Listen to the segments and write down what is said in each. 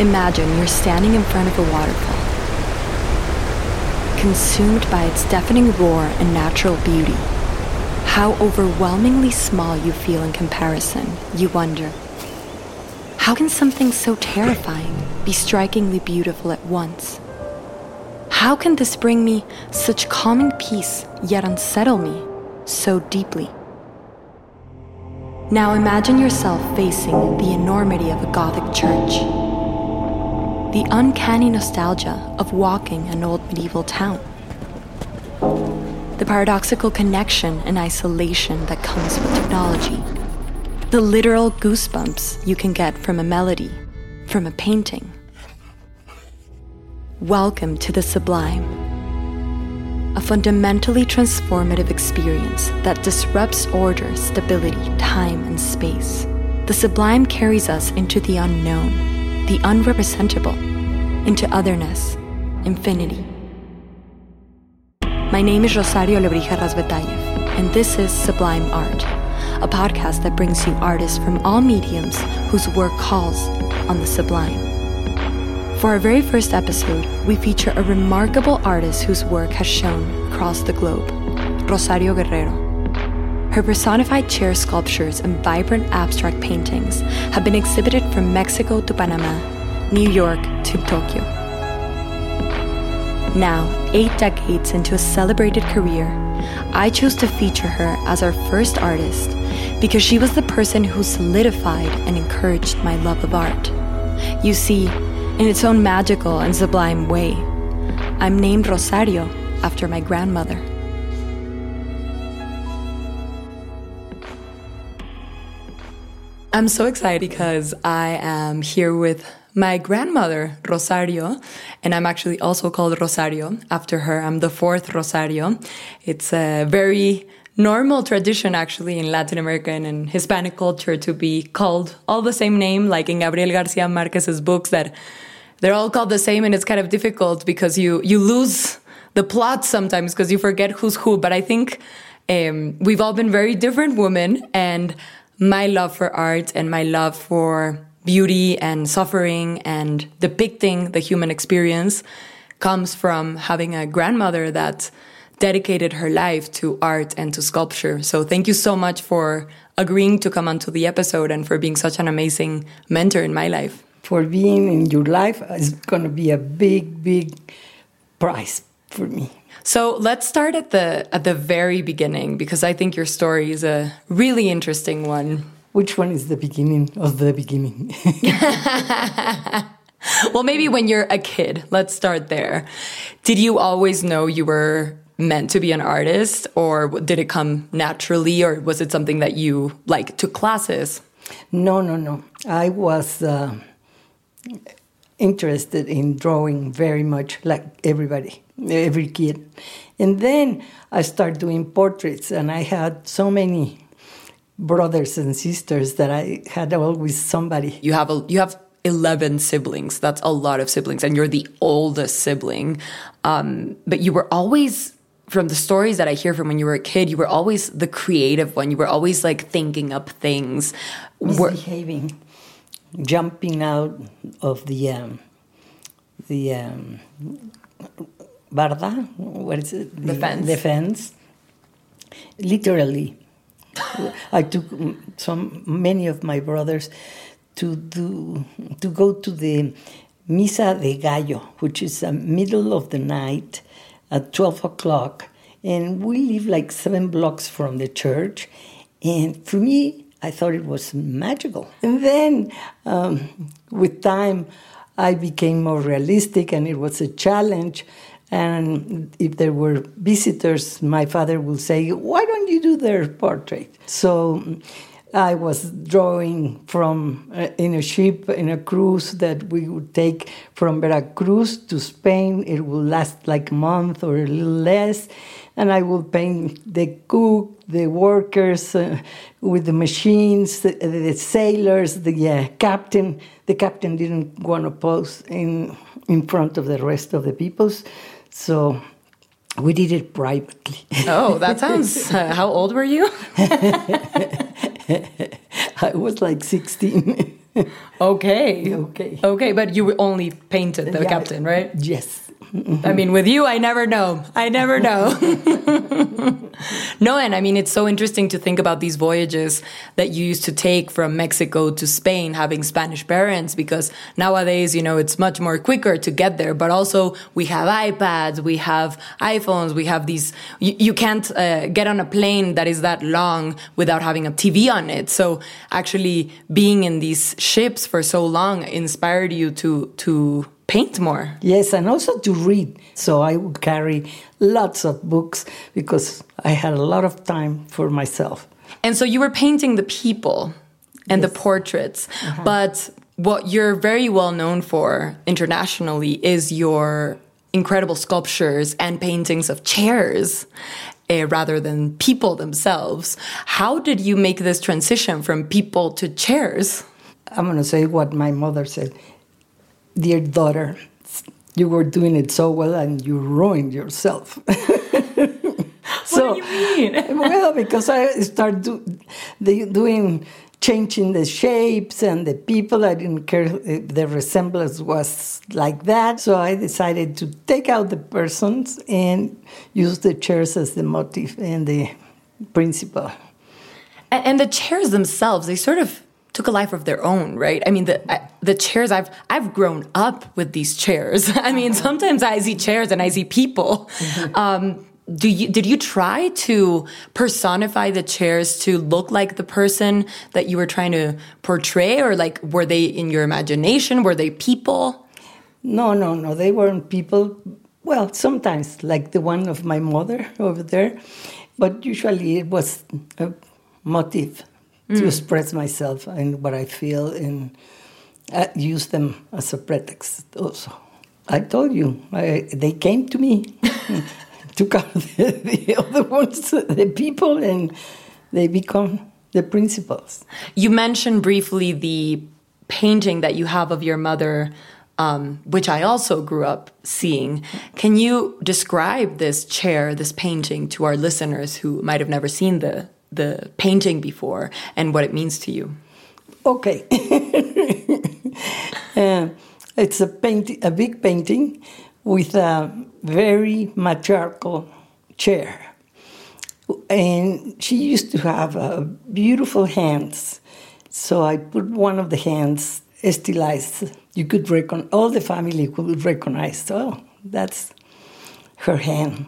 Imagine you're standing in front of a waterfall, consumed by its deafening roar and natural beauty. How overwhelmingly small you feel in comparison, you wonder. How can something so terrifying be strikingly beautiful at once? How can this bring me such calming peace yet unsettle me so deeply? Now imagine yourself facing the enormity of a Gothic church. The uncanny nostalgia of walking an old medieval town. The paradoxical connection and isolation that comes with technology. The literal goosebumps you can get from a melody, from a painting. Welcome to the sublime a fundamentally transformative experience that disrupts order, stability, time, and space. The sublime carries us into the unknown, the unrepresentable, into otherness, infinity. My name is Rosario Lebrija Razbetayev, and this is Sublime Art, a podcast that brings you artists from all mediums whose work calls on the sublime. For our very first episode, we feature a remarkable artist whose work has shown across the globe, Rosario Guerrero. Her personified chair sculptures and vibrant abstract paintings have been exhibited from Mexico to Panama, New York to Tokyo. Now, eight decades into a celebrated career, I chose to feature her as our first artist because she was the person who solidified and encouraged my love of art. You see, in its own magical and sublime way. I'm named Rosario after my grandmother. I'm so excited because I am here with my grandmother, Rosario, and I'm actually also called Rosario after her. I'm the fourth Rosario. It's a very normal tradition actually in Latin American and Hispanic culture to be called all the same name, like in Gabriel Garcia Marquez's books that they're all called the same and it's kind of difficult because you you lose the plot sometimes because you forget who's who but i think um, we've all been very different women and my love for art and my love for beauty and suffering and depicting the human experience comes from having a grandmother that dedicated her life to art and to sculpture. So thank you so much for agreeing to come onto the episode and for being such an amazing mentor in my life for being in your life is going to be a big, big prize for me. So let's start at the at the very beginning because I think your story is a really interesting one. Which one is the beginning of the beginning? well, maybe when you're a kid. Let's start there. Did you always know you were meant to be an artist or did it come naturally or was it something that you like took classes? No, no, no. I was uh, interested in drawing very much like everybody, every kid. And then I started doing portraits, and I had so many brothers and sisters that I had always somebody. You have a you have 11 siblings. That's a lot of siblings, and you're the oldest sibling. Um, but you were always, from the stories that I hear from when you were a kid, you were always the creative one. You were always like thinking up things. Misbehaving jumping out of the um, the um, barda, what is it? The, the fence. The fence. Literally, I took some many of my brothers to do to go to the Misa de Gallo, which is a middle of the night at twelve o'clock, and we live like seven blocks from the church. And for me, I thought it was magical. And then um, with time, I became more realistic and it was a challenge. And if there were visitors, my father would say, Why don't you do their portrait? So I was drawing from uh, in a ship in a cruise that we would take from Veracruz to Spain. It would last like a month or a little less, and I would paint the cook, the workers uh, with the machines, the, the sailors, the uh, captain. The captain didn't want to pose in in front of the rest of the peoples, so we did it privately. Oh, that sounds. Uh, how old were you? I was like 16. okay. Okay. Okay, but you only painted the Yeah. captain, right? Yes. I mean, with you, I never know. I never know. no, and I mean, it's so interesting to think about these voyages that you used to take from Mexico to Spain, having Spanish parents, because nowadays, you know, it's much more quicker to get there. But also, we have iPads, we have iPhones, we have these. You, you can't uh, get on a plane that is that long without having a TV on it. So, actually, being in these ships for so long inspired you to to paint more. Yes, and also to read. So I would carry lots of books because I had a lot of time for myself. And so you were painting the people and the portraits, but what you're very well known for internationally is your incredible sculptures and paintings of chairs. eh, rather than people themselves. How did you make this transition from people to chairs? I'm going to say what my mother said Dear daughter, you were doing it so well and you ruined yourself. what do you mean? well, because I started do, the, doing changing the shapes and the people. I didn't care if the resemblance was like that, so I decided to take out the persons and use the chairs as the motif and the principle. And, and the chairs themselves, they sort of took a life of their own, right? I mean, the I, the chairs. I've I've grown up with these chairs. I mean, sometimes I see chairs and I see people. Um, do you did you try to personify the chairs to look like the person that you were trying to portray, or like were they in your imagination? Were they people? No, no, no. They weren't people. Well, sometimes, like the one of my mother over there, but usually it was a to express myself and what I feel and uh, use them as a pretext also. I told you, I, they came to me, took out the, the other ones, the people, and they become the principals. You mentioned briefly the painting that you have of your mother, um, which I also grew up seeing. Can you describe this chair, this painting, to our listeners who might have never seen the the painting before and what it means to you? Okay. uh, it's a paint, a big painting with a very matriarchal chair. And she used to have uh, beautiful hands. So I put one of the hands stylized. You could recognize, all the family could recognize, oh, that's her hand.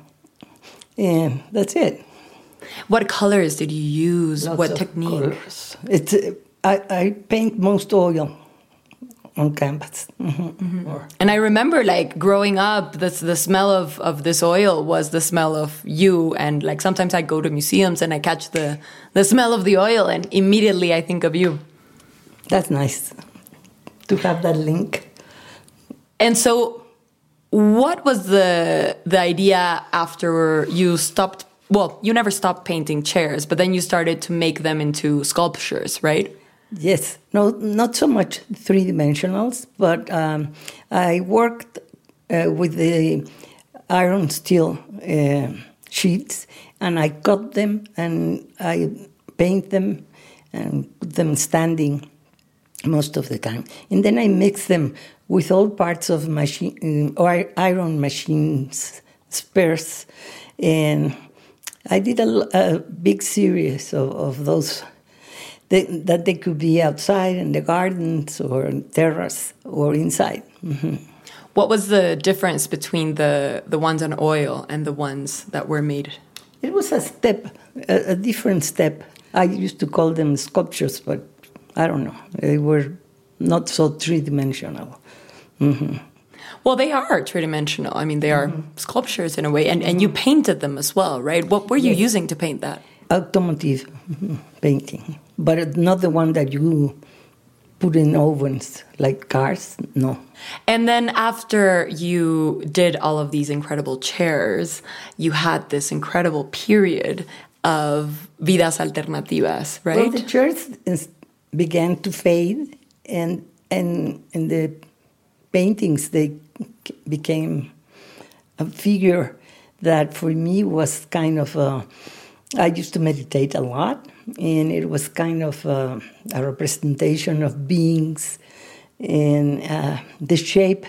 And that's it. What colors did you use? Lots what technique? colors. It's, uh, I, I paint most oil on canvas. Mhm. Or- And I remember like growing up, this the smell of, of this oil was the smell of you. And like sometimes I go to museums and I catch the, the smell of the oil and immediately I think of you. That's nice to have that link. And so what was the the idea after you stopped well, you never stopped painting chairs, but then you started to make them into sculptures, right? Yes, no, not so much three dimensionals, but um, I worked uh, with the iron steel uh, sheets, and I cut them and I paint them and put them standing most of the time, and then I mix them with all parts of machine or iron machines spares, and I did a, a big series of, of those they, that they could be outside in the gardens or terrace or inside. hmm What was the difference between the the ones on oil and the ones that were made? It was a step, a, a different step. I used to call them sculptures, but I don't know. They were not so three dimensional. Well, they are three dimensional. I mean, they are mm-hmm. sculptures in a way, and, and you mm-hmm. painted them as well, right? What were you using to paint that? Automotive painting, but not the one that you put in ovens like cars. No. And then after you did all of these incredible chairs, you had this incredible period of vidas alternativas, right? Well, the is, began to fade, and and and the paintings they became a figure that for me was kind of a, I used to meditate a lot, and it was kind of uh, a representation of beings, and uh, the shape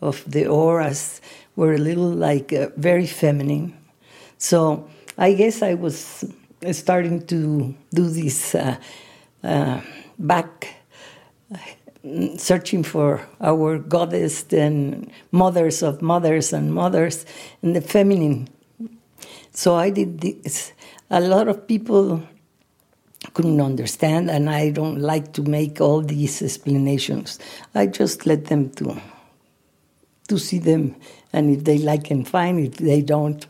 of the auras were a little like uh, very feminine. So I guess I was starting to do this uh, uh, back searching for our goddess and mothers of mothers and mothers and the feminine. So I did this. A lot of people couldn't understand, and I don't like to make all these explanations. I just let them to to see them, and if they like and fine. If they don't,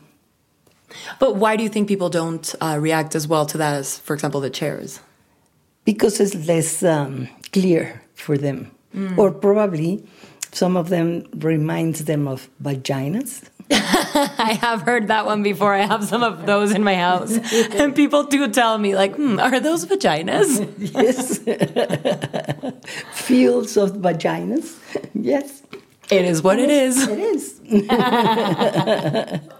but why do you think people don't uh, react as well to that as, for example, the chairs? Because it's less um, clear for them, mm. or probably some of them reminds them of vaginas. I have heard that one before. I have some of those in my house, and people do tell me, like, hmm, "Are those vaginas?" yes, fields of vaginas. Yes. It is what it is. It is.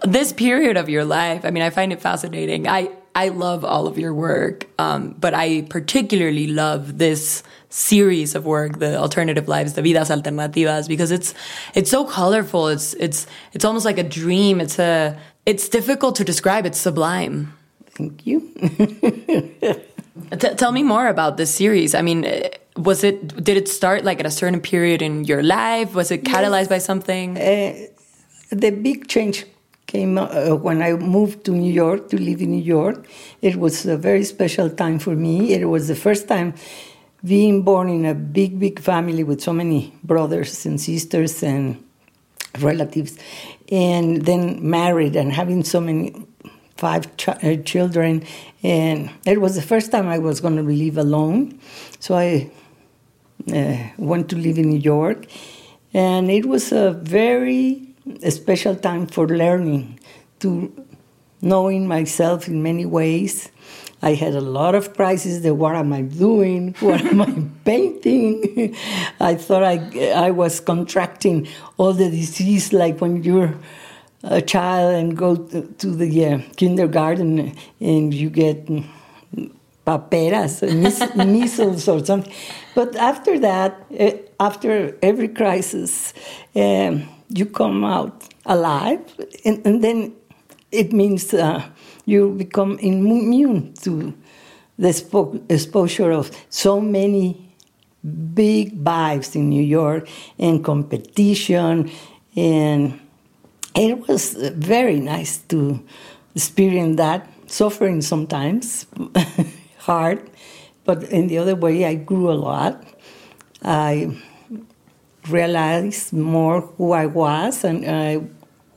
this period of your life, I mean, I find it fascinating. I, I love all of your work, um, but I particularly love this series of work, the alternative lives, the vidas alternativas, because it's it's so colorful. It's it's it's almost like a dream. It's a it's difficult to describe. It's sublime. Thank you. T tell me more about this series. I mean, was it did it start like at a certain period in your life? Was it catalyzed yes. by something? Uh, the big change came uh, when I moved to New York to live in New York. It was a very special time for me. It was the first time being born in a big, big family with so many brothers and sisters and relatives, and then married and having so many five ch uh, children. And it was the first time I was going to live alone. So I uh, went to live in New York. And it was a very special time for learning, to knowing myself in many ways. I had a lot of crises. The, what am I doing? What am I painting? I thought I, I was contracting all the disease like when you're a child and go to the uh, kindergarten and you get paperas, measles or something. But after that, uh, after every crisis, um, you come out alive, and, and then it means uh, you become immune to the exposure of so many big vibes in New York and competition and it was very nice to experience that, suffering sometimes, hard, but in the other way, I grew a lot. I realized more who I was and uh,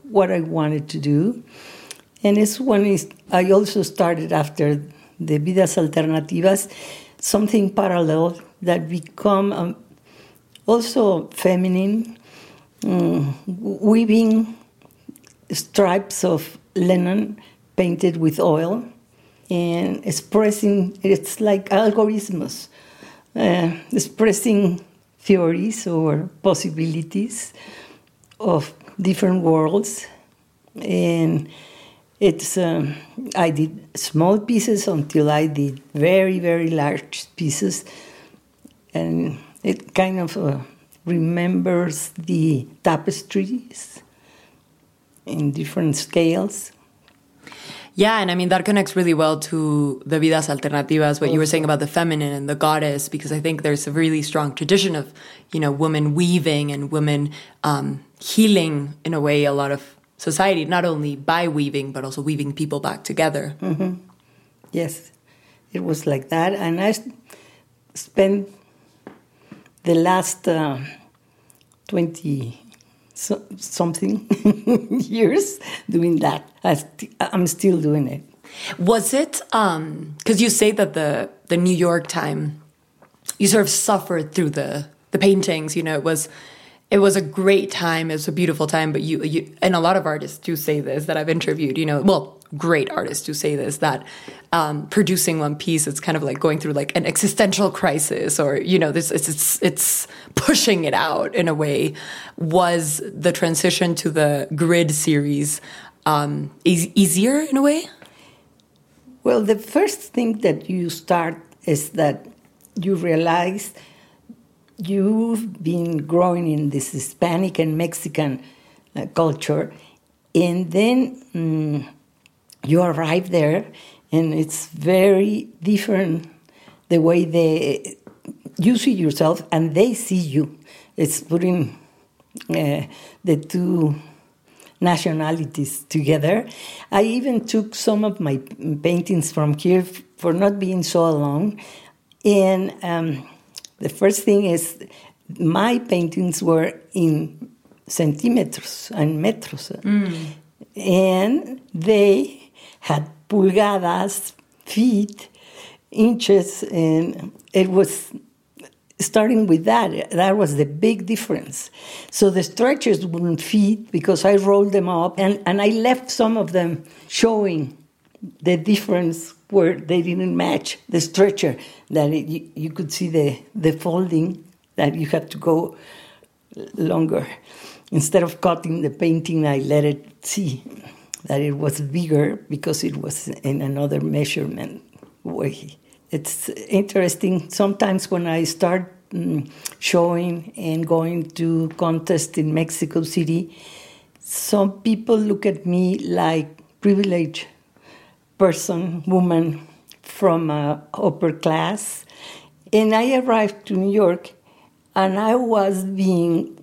what I wanted to do. And it's when I also started after the Vidas Alternativas, something parallel that become um, also feminine, um, weaving stripes of linen painted with oil and expressing it's like algorithms uh, expressing theories or possibilities of different worlds and it's um, i did small pieces until i did very very large pieces and it kind of uh, remembers the tapestries in different scales. Yeah, and I mean that connects really well to the vidas alternativas, what you were saying about the feminine and the goddess, because I think there's a really strong tradition of, you know, women weaving and women um, healing in a way a lot of society, not only by weaving but also weaving people back together. Mm -hmm. Yes, it was like that, and I spent the last uh, twenty so, something years doing that. I st I'm still doing it. Was it um because you say that the the New York time you sort of suffered through the the paintings, you know, it was it was a great time, it was a beautiful time, but you you and a lot of artists do say this that I've interviewed, you know, well, great artists do say this that um, producing one piece it's kind of like going through like an existential crisis or you know this it's, it's it's pushing it out in a way was the transition to the grid series um, e easier in a way? Well, the first thing that you start is that you realize you've been growing in this Hispanic and Mexican uh, culture, and then um, you arrive there, and it's very different the way they you see yourself and they see you. It's putting uh, the two nationalities together. I even took some of my paintings from here for not being so alone. And um, the first thing is, my paintings were in centimeters and metros. Mm. And they had pulgadas, feet, inches, and it was starting with that, that was the big difference. So the stretchers wouldn't fit because I rolled them up and, and I left some of them showing the difference where they didn't match the stretcher, that it, you, you could see the, the folding, that you had to go longer. Instead of cutting the painting, I let it see that it was bigger because it was in another measurement way. It's interesting. Sometimes when I start um, showing and going to contests in Mexico City, some people look at me like privileged person, woman from uh, upper class. And I arrived to New York and I was being,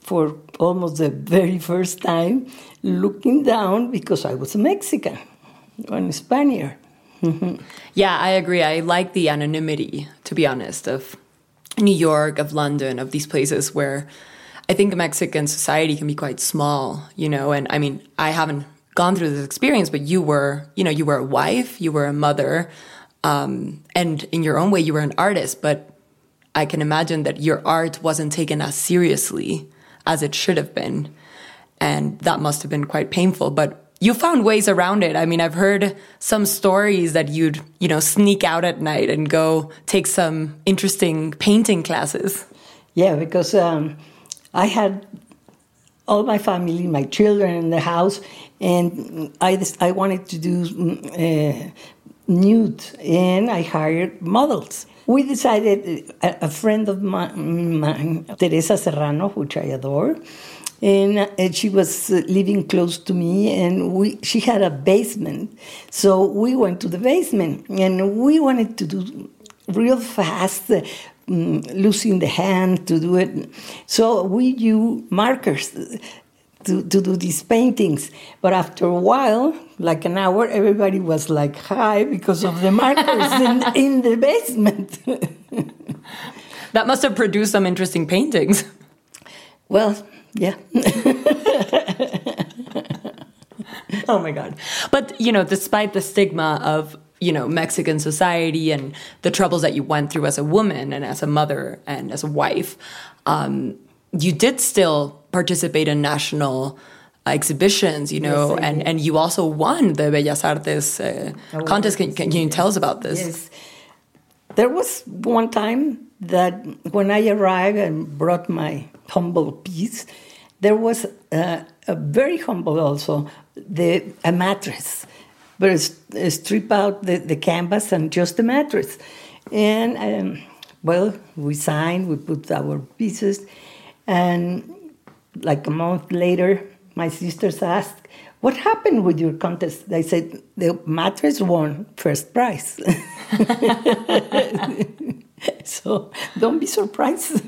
for almost the very first time, looking down because I was a Mexican, or a Spaniard. yeah, I agree. I like the anonymity, to be honest, of New York, of London, of these places where I think Mexican society can be quite small, you know. And I mean, I haven't gone through this experience, but you were, you know, you were a wife, you were a mother, um, and in your own way, you were an artist. But I can imagine that your art wasn't taken as seriously as it should have been. And that must have been quite painful. But you found ways around it. I mean, I've heard some stories that you'd, you know, sneak out at night and go take some interesting painting classes. Yeah, because um, I had all my family, my children in the house, and I, I wanted to do uh, nude, and I hired models. We decided, a, a friend of mine, Teresa Serrano, which I adore, and, and, she was uh, living close to me and we she had a basement so we went to the basement and we wanted to do real fast uh, um, losing the hand to do it so we use markers to, to do these paintings but after a while like an hour everybody was like hi because of the markers in, in the basement that must have produced some interesting paintings well yeah. oh my God. But, you know, despite the stigma of, you know, Mexican society and the troubles that you went through as a woman and as a mother and as a wife, um, you did still participate in national uh, exhibitions, you know, yes, and, and you also won the Bellas Artes uh, contest. Can, can, you tell us about this? Yes. There was one time that when I arrived and brought my humble piece, there was a, a very humble also the a mattress, but strip out the, the canvas and just the mattress, and um, well, we signed, we put our pieces, and like a month later, my sisters asked, "What happened with your contest?" I said, "The mattress won first prize." so don't be surprised.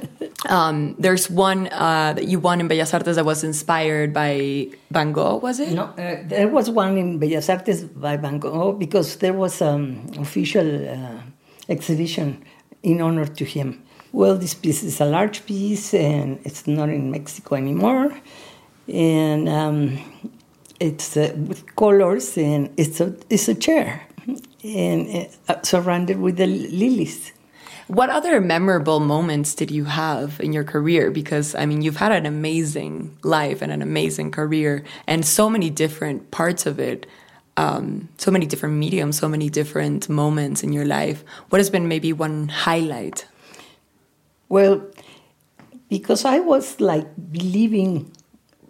um, there's one uh, that you won in Bellas Artes that was inspired by Van Gogh, was it? No, uh, there was one in Bellas Artes by Van Gogh because there was an um, official uh, exhibition in honor to him. Well, this piece is a large piece and it's not in Mexico anymore. And um, it's uh, with colors and it's a, it's a chair and uh, surrounded with the lilies. What other memorable moments did you have in your career? Because, I mean, you've had an amazing life and an amazing career, and so many different parts of it, um, so many different mediums, so many different moments in your life. What has been maybe one highlight? Well, because I was like believing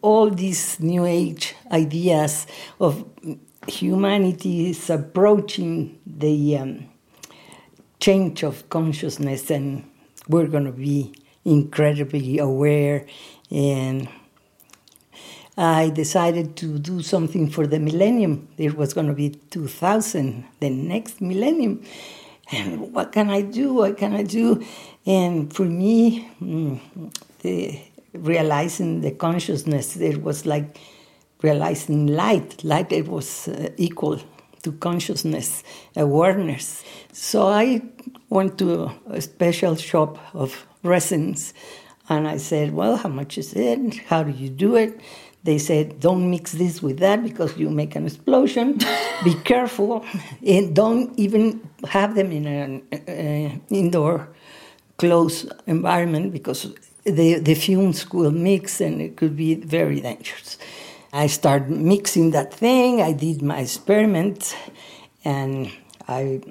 all these new age ideas of humanity is approaching the um, change of consciousness and we're going to be incredibly aware and I decided to do something for the millennium. It was going to be 2000, the next millennium. And what can I do? What can I do? And for me, mm, the, realizing the consciousness, it was like realizing light. Light, it was uh, equal to consciousness, awareness. So I went to a special shop of resins and I said, Well, how much is it? How do you do it? They said, don't mix this with that because you make an explosion. Be careful. And don't even have them in an uh, indoor closed environment because the, the fumes will mix and it could be very dangerous. I started mixing that thing. I did my experiments and I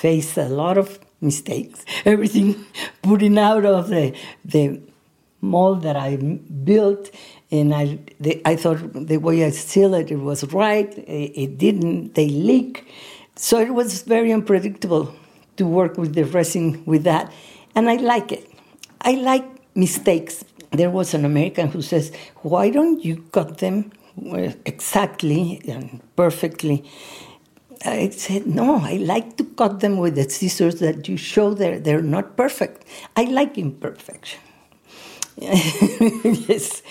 faced a lot of mistakes. Everything putting out of the, the mold that I built and I, they, I thought the way I sealed it, it was right. It, it, didn't. They leak, so it was very unpredictable to work with the resin with that, and I like it. I like mistakes. There was an American who says, "Why don't you cut them uh, exactly and perfectly?" I said, no, I like to cut them with the scissors that you show they're, they're not perfect. I like imperfection. yes.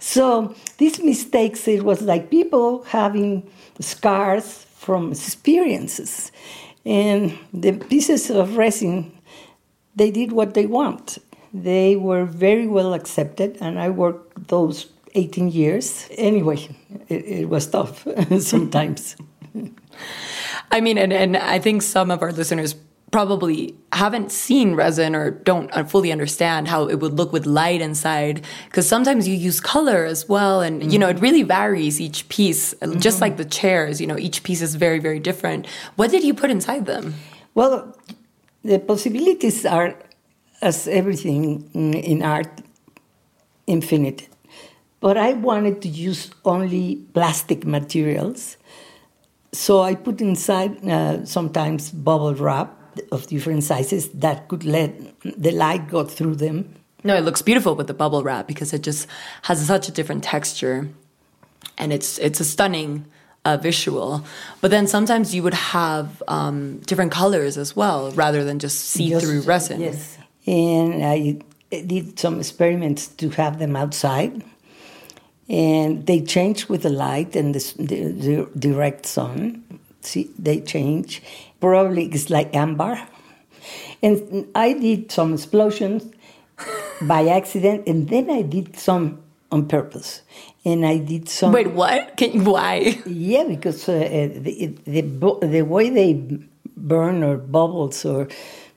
So these mistakes, it was like people having scars from experiences. And the pieces of resin, they did what they want. They were very well accepted, and I worked those 18 years. Anyway, it, it was tough sometimes. I mean, and, and I think some of our listeners probably haven't seen resin or don't fully understand how it would look with light inside because sometimes you use color as well and mm-hmm. you know it really varies each piece mm-hmm. just like the chairs you know each piece is very very different what did you put inside them well the possibilities are as everything in art infinite but i wanted to use only plastic materials so i put inside uh, sometimes bubble wrap of different sizes that could let the light go through them. No, it looks beautiful with the bubble wrap because it just has such a different texture, and it's it's a stunning uh, visual. But then sometimes you would have um, different colors as well, rather than just see through resin. Yes, and I did some experiments to have them outside, and they change with the light and the, the, the direct sun. See, they change, probably it's like amber. And I did some explosions by accident, and then I did some on purpose. And I did some. Wait, what? Can, why? Yeah, because uh, the, the, the way they burn or bubbles or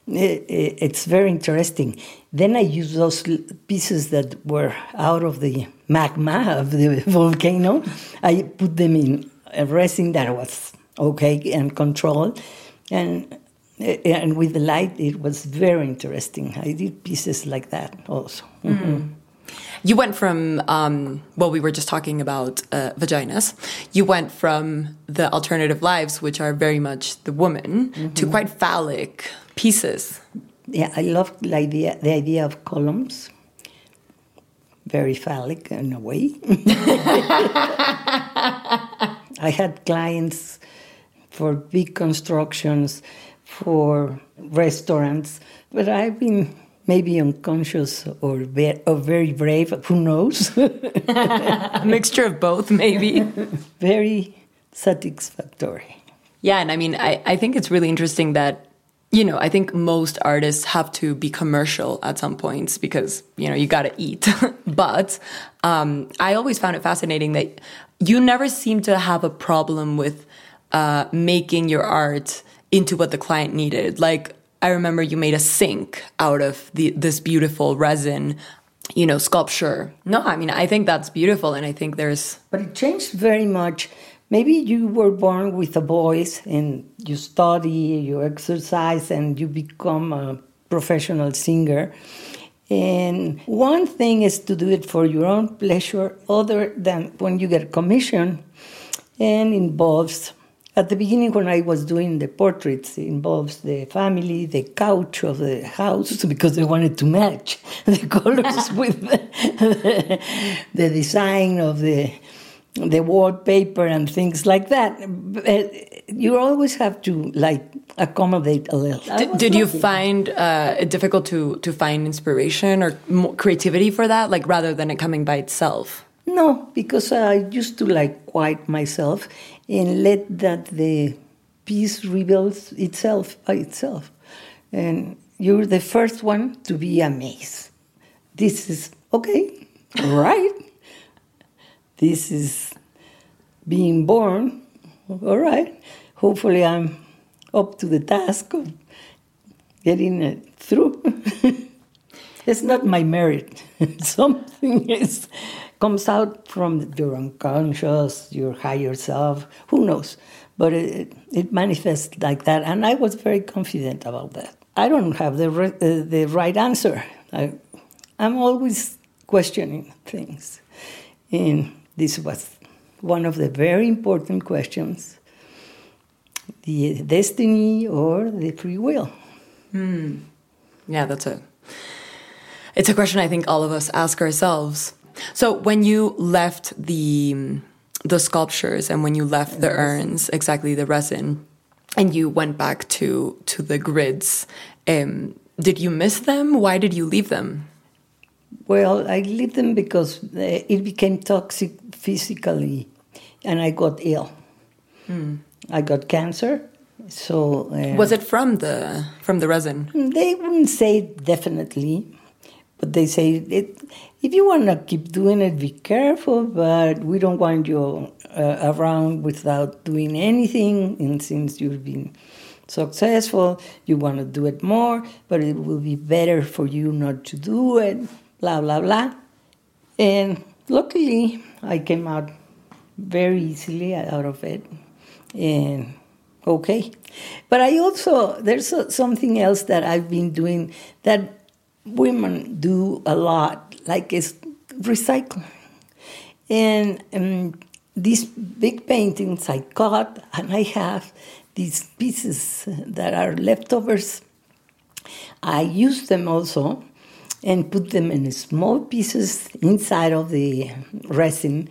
it's very interesting. Then I used those pieces that were out of the magma of the volcano. I put them in a resin that was okay and controlled and and with the light it was very interesting i did pieces like that also mm -hmm. You went from um, well we were just talking about uh, vaginas you went from the alternative lives which are very much the woman mm -hmm. to quite phallic pieces yeah i loved the idea, the idea of columns very phallic in a way i had clients for big constructions, for restaurants. But I've been maybe unconscious or, ve- or very brave, who knows? A mixture of both, maybe. very satisfactory. Yeah, and I mean, I, I think it's really interesting that you know, I think most artists have to be commercial at some points because, you know, you got to eat. but um, I always found it fascinating that you never seem to have a problem with uh, making your art into what the client needed. Like I remember you made a sink out of the, this beautiful resin, you know, sculpture. No, I mean I think that's beautiful, and I think there's. But it changed very much. Maybe you were born with a voice, and you study, you exercise, and you become a professional singer. And one thing is to do it for your own pleasure, other than when you get a commission, and involves at the beginning when i was doing the portraits it involves the family the couch of the house because they wanted to match the colors with the, the design of the the wallpaper and things like that. But you always have to like accommodate a little. Did, did you find uh, it difficult to to find inspiration or creativity for that like rather than it coming by itself? No, because I used to like quiet myself and let that the piece reveals itself by itself. And you're the first one to be amazed. This is okay, right? This is being born, all right. Hopefully, I'm up to the task of getting it through. it's not my merit. Something is comes out from your unconscious, your higher self, who knows? But it, it manifests like that. And I was very confident about that. I don't have the, re- uh, the right answer. I, I'm always questioning things. And this was one of the very important questions the destiny or the free will. Hmm. Yeah, that's a. It's a question I think all of us ask ourselves. So when you left the the sculptures and when you left the urns, exactly the resin, and you went back to to the grids, um, did you miss them? Why did you leave them? Well, I left them because uh, it became toxic physically, and I got ill. Hmm. I got cancer. So uh, was it from the from the resin? They wouldn't say definitely, but they say it, if you want to keep doing it, be careful, but we don't want you uh, around without doing anything. And since you've been successful, you want to do it more, but it will be better for you not to do it, blah, blah, blah. And luckily, I came out very easily out of it. And okay. But I also, there's something else that I've been doing that women do a lot, like it's recycling. And um, these big paintings I cut, and I have these pieces that are leftovers. I use them also and put them in small pieces inside of the resin.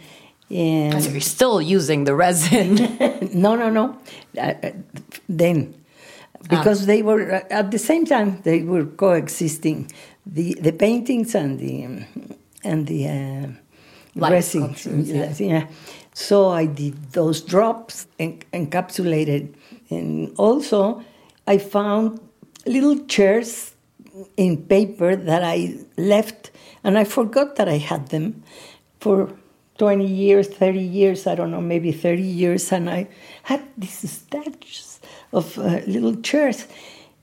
And so you're still using the resin? no, no, no. Uh, uh then because ah. they were at the same time they were coexisting the the paintings and the and the uh, yeah. yeah. so i did those drops en- encapsulated and also i found little chairs in paper that i left and i forgot that i had them for 20 years 30 years i don't know maybe 30 years and i had these statues of uh, little chairs.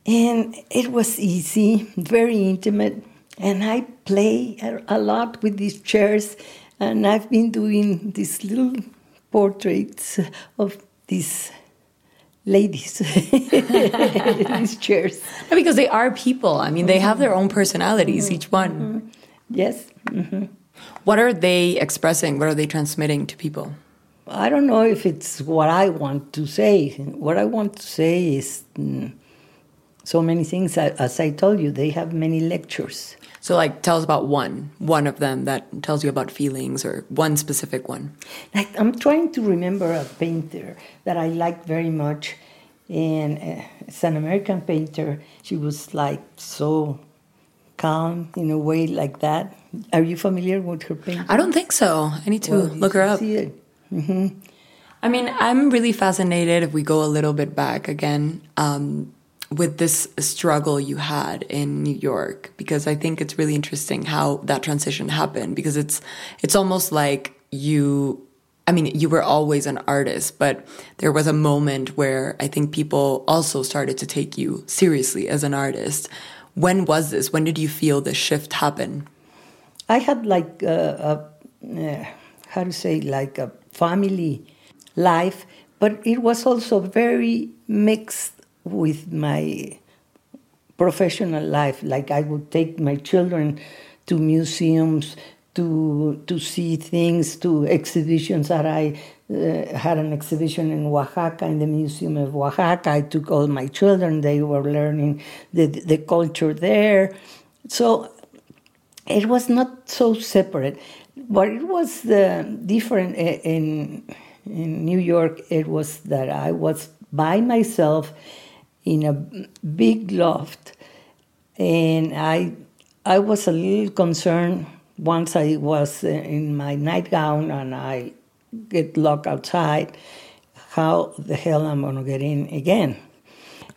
And it was easy, very intimate. And I play a lot with these chairs. And I've been doing these little portraits of these ladies, these chairs. because they are people. I mean, they have their own personalities, each one. Mm-hmm. Yes. Mm-hmm. What are they expressing? What are they transmitting to people? I don't know if it's what I want to say. What I want to say is mm, so many things. As I told you, they have many lectures. So, like, tell us about one, one of them that tells you about feelings, or one specific one. Like, I'm trying to remember a painter that I like very much, and uh, it's an American painter. She was like so calm in a way like that. Are you familiar with her painting? I don't think so. I need to well, look her up. See it. Mm-hmm. I mean, I'm really fascinated if we go a little bit back again um, with this struggle you had in New York because I think it's really interesting how that transition happened because it's it's almost like you I mean, you were always an artist, but there was a moment where I think people also started to take you seriously as an artist. When was this? When did you feel the shift happen? I had like a, a uh, how to say like a family life, but it was also very mixed with my professional life. Like I would take my children to museums to to see things, to exhibitions that I uh, had an exhibition in Oaxaca in the Museum of Oaxaca. I took all my children; they were learning the the culture there. So it was not so separate, but it was uh, different in in New York. It was that I was by myself in a big loft, and I I was a little concerned once I was in my nightgown and I get locked outside. How the hell I'm gonna get in again?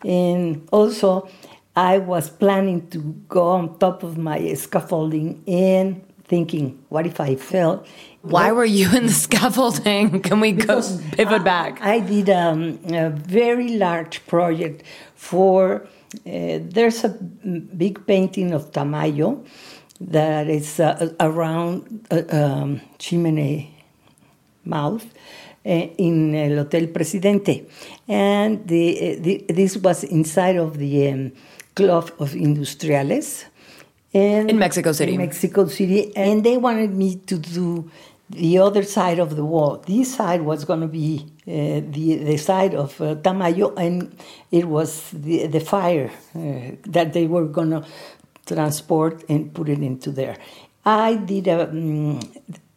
And also, I was planning to go on top of my scaffolding and thinking, what if I fell? Why were you in the scaffolding? Can we go pivot back? I, I did um, a very large project for. Uh, there's a big painting of Tamayo that is uh, around uh, um, Chimene mouth uh, in El Hotel Presidente. And the, the, this was inside of the um, Club of Industriales. And in Mexico City. In Mexico City. And they wanted me to do the other side of the wall. This side was going to be uh, the, the side of uh, Tamayo, and it was the, the fire uh, that they were going to transport and put it into there. I did a, um,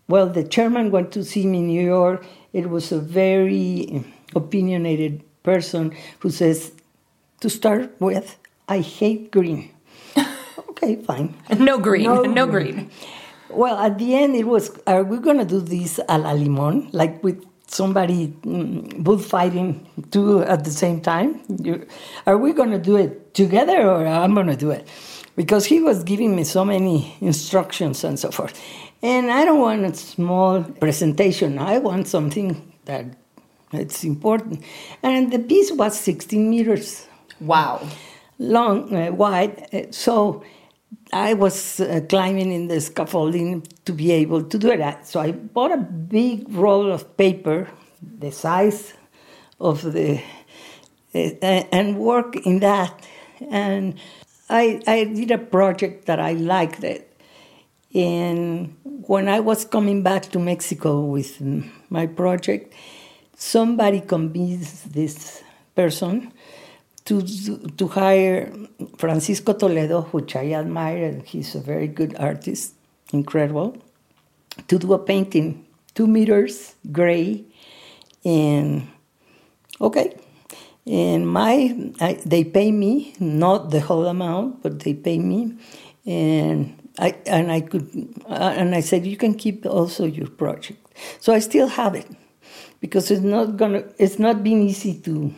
well, the chairman went to see me in New York. It was a very opinionated person who says, to start with, I hate green. Okay, fine. No green, no, no green. green. Well, at the end, it was, are we going to do this a la limon, like with somebody mm, bullfighting two at the same time? You, are we going to do it together or I'm going to do it? Because he was giving me so many instructions and so forth. And I don't want a small presentation. I want something that it's important. And the piece was 16 meters. Wow. Long, uh, wide. So I was uh, climbing in the scaffolding to be able to do that. So I bought a big roll of paper, the size of the, uh, and work in that. And I, I did a project that I liked it. And when I was coming back to Mexico with my project, somebody convinced this person to, to hire Francisco Toledo, which I admire, and he's a very good artist, incredible, to do a painting, two meters, gray, and okay. And my, I, they pay me, not the whole amount, but they pay me, and I and I could, uh, and I said you can keep also your project. So I still have it because it's not gonna, it's not been easy to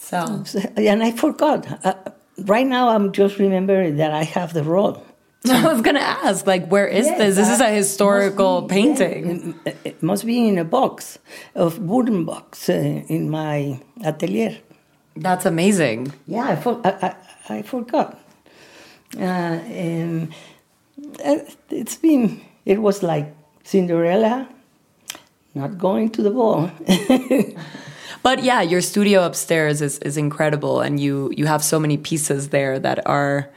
so, and I forgot. Uh, right now, I'm just remembering that I have the roll. I was gonna ask, like, where is yes, this? This is a historical be, painting. It, it, must be in a box, of wooden box, uh, in my atelier. That's amazing. Yeah, I, for, I, I, I forgot. Uh, and uh, it's been. It was like Cinderella, not going to the ball. But yeah, your studio upstairs is is incredible, and you you have so many pieces there that are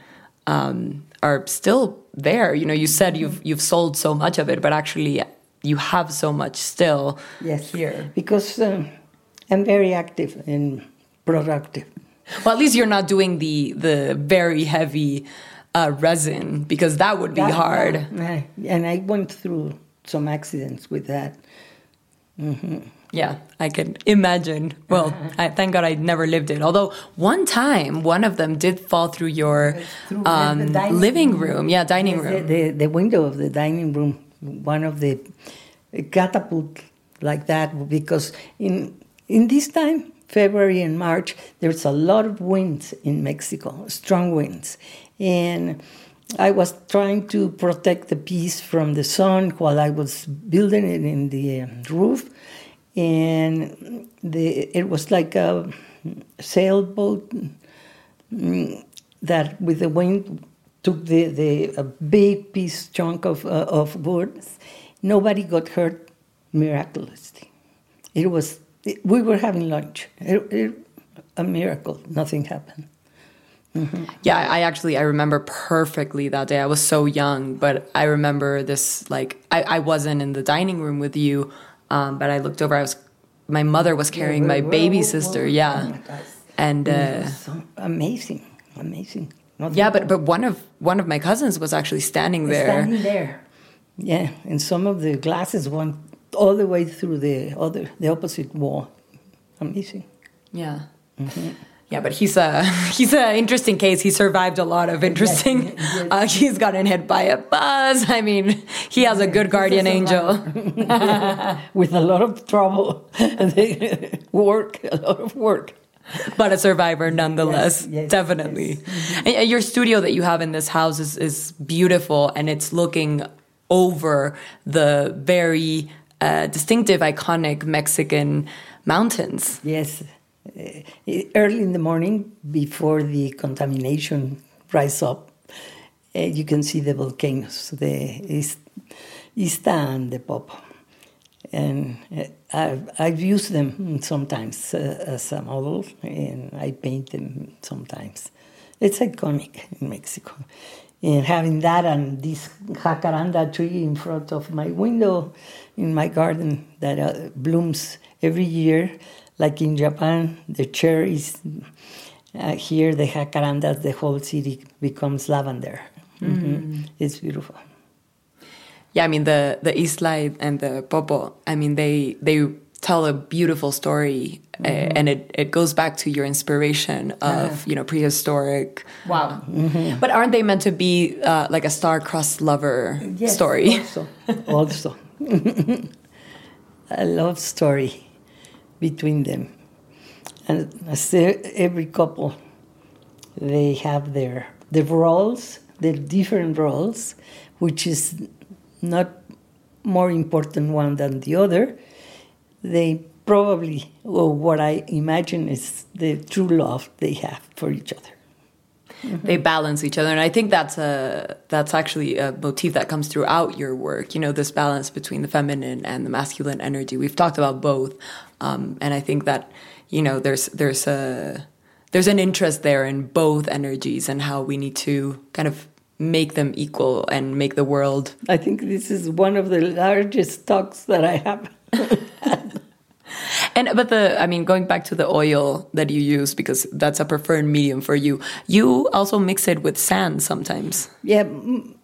um, are still there. You know, you said you've you've sold so much of it, but actually you have so much still yes, here because um, I'm very active and productive. Well, at least you're not doing the the very heavy uh, resin because that would be that, hard. and I went through some accidents with that. Mm -hmm. Yeah, I can imagine. Well, uh-huh. I, thank God I never lived it. Although one time, one of them did fall through your through um, living room. room. Yeah, dining room. The, the, the, window of the dining room, one of the catapult like that, because in in this time, February and March, there's a lot of winds in Mexico, strong winds, and. I was trying to protect the piece from the sun while I was building it in the uh, roof and the it was like a sailboat mm, that with the wind took the, the a big piece chunk of uh, of wood. Nobody got hurt miraculously. It was it, we were having lunch. It, it, a miracle. Nothing happened. Yeah, I actually I remember perfectly that day. I was so young, but I remember this like I, I wasn't in the dining room with you, um, but I looked over. I was my mother was carrying my Whoa, baby whoa, sister. Yeah, Oh and uh, so amazing, amazing. Yeah, but but one of one of my cousins was actually standing there. standing there. Yeah, and some of the glasses went all the way through the other, the opposite wall. Amazing. Yeah. Yeah, but he's a he's an interesting case. He survived a lot of interesting. yes. Uh, he's gotten hit by a bus. I mean, he has a good guardian angel. With a lot of trouble, work, a lot of work. but a survivor nonetheless. Yes, yes, definitely. And, uh, your studio that you have in this house is, is beautiful and it's looking over the very uh, distinctive, iconic Mexican mountains. Yes, early in the morning before the contamination rise up, uh, you can see the volcanoes, the Is- Izta and the Popo. And uh, I've, I've used them sometimes uh, as a model, and I paint them sometimes. It's iconic in Mexico. And having that and this jacaranda tree in front of my window in my garden that uh, blooms every year, like in Japan, the cherries. Uh, here, the jacarandas, the whole city becomes lavender. Mhm. It's beautiful. Yeah, I mean the the Izta and the Popo. I mean they they tell a beautiful story, uh, and it, it goes back to your inspiration of you know prehistoric. Wow. But aren't they meant to be uh, like a star-crossed lover story? Also, also. a love story between them. And as every couple, they have their, their roles, their different roles, which is not more important one than the other. They probably, or what I imagine is the true love they have for each other. They balance each other. And i think that's a that's actually a motif that comes throughout your work you know this balance between the feminine and the masculine energy. We've talked about both. Um, and i think that you know there's there's a there's an interest there in both energies and how we need to kind of make them equal and make the world I think this is one of the largest talks that I have. and but the i mean going back to the oil that you use because that's a preferred medium for you you also mix it with sand sometimes. Yeah,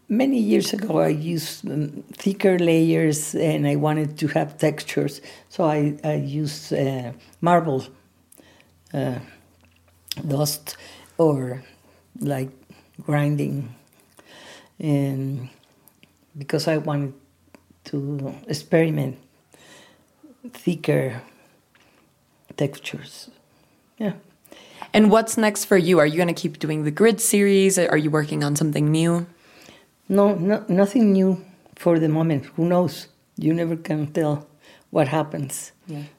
many years ago I used um, thicker layers and I wanted to have textures, so I, I used uh, marble uh, dust or like grinding, and because I wanted to experiment thicker textures. Yeah. And what's next for you? Are you going to keep doing the grid series? Are you working on something new? No, no, nothing new for the moment. Who knows? You never can tell what happens.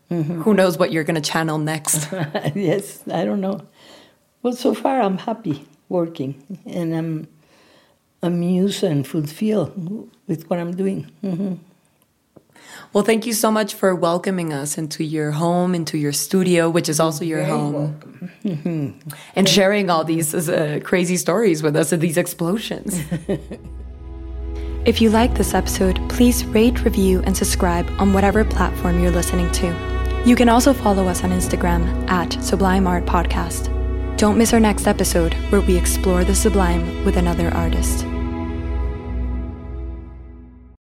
Who knows what you're going to channel next? yes, I don't know. Well, so far I'm happy working, and I'm amused and fulfilled with what I'm doing. Mhm. Well, thank you so much for welcoming us into your home, into your studio, which is also your Very home, and sharing all these uh, crazy stories with us, of these explosions. If you like this episode, please rate, review, and subscribe on whatever platform you're listening to. You can also follow us on Instagram at Sublime Art Podcast. Don't miss our next episode where we explore the sublime with another artist.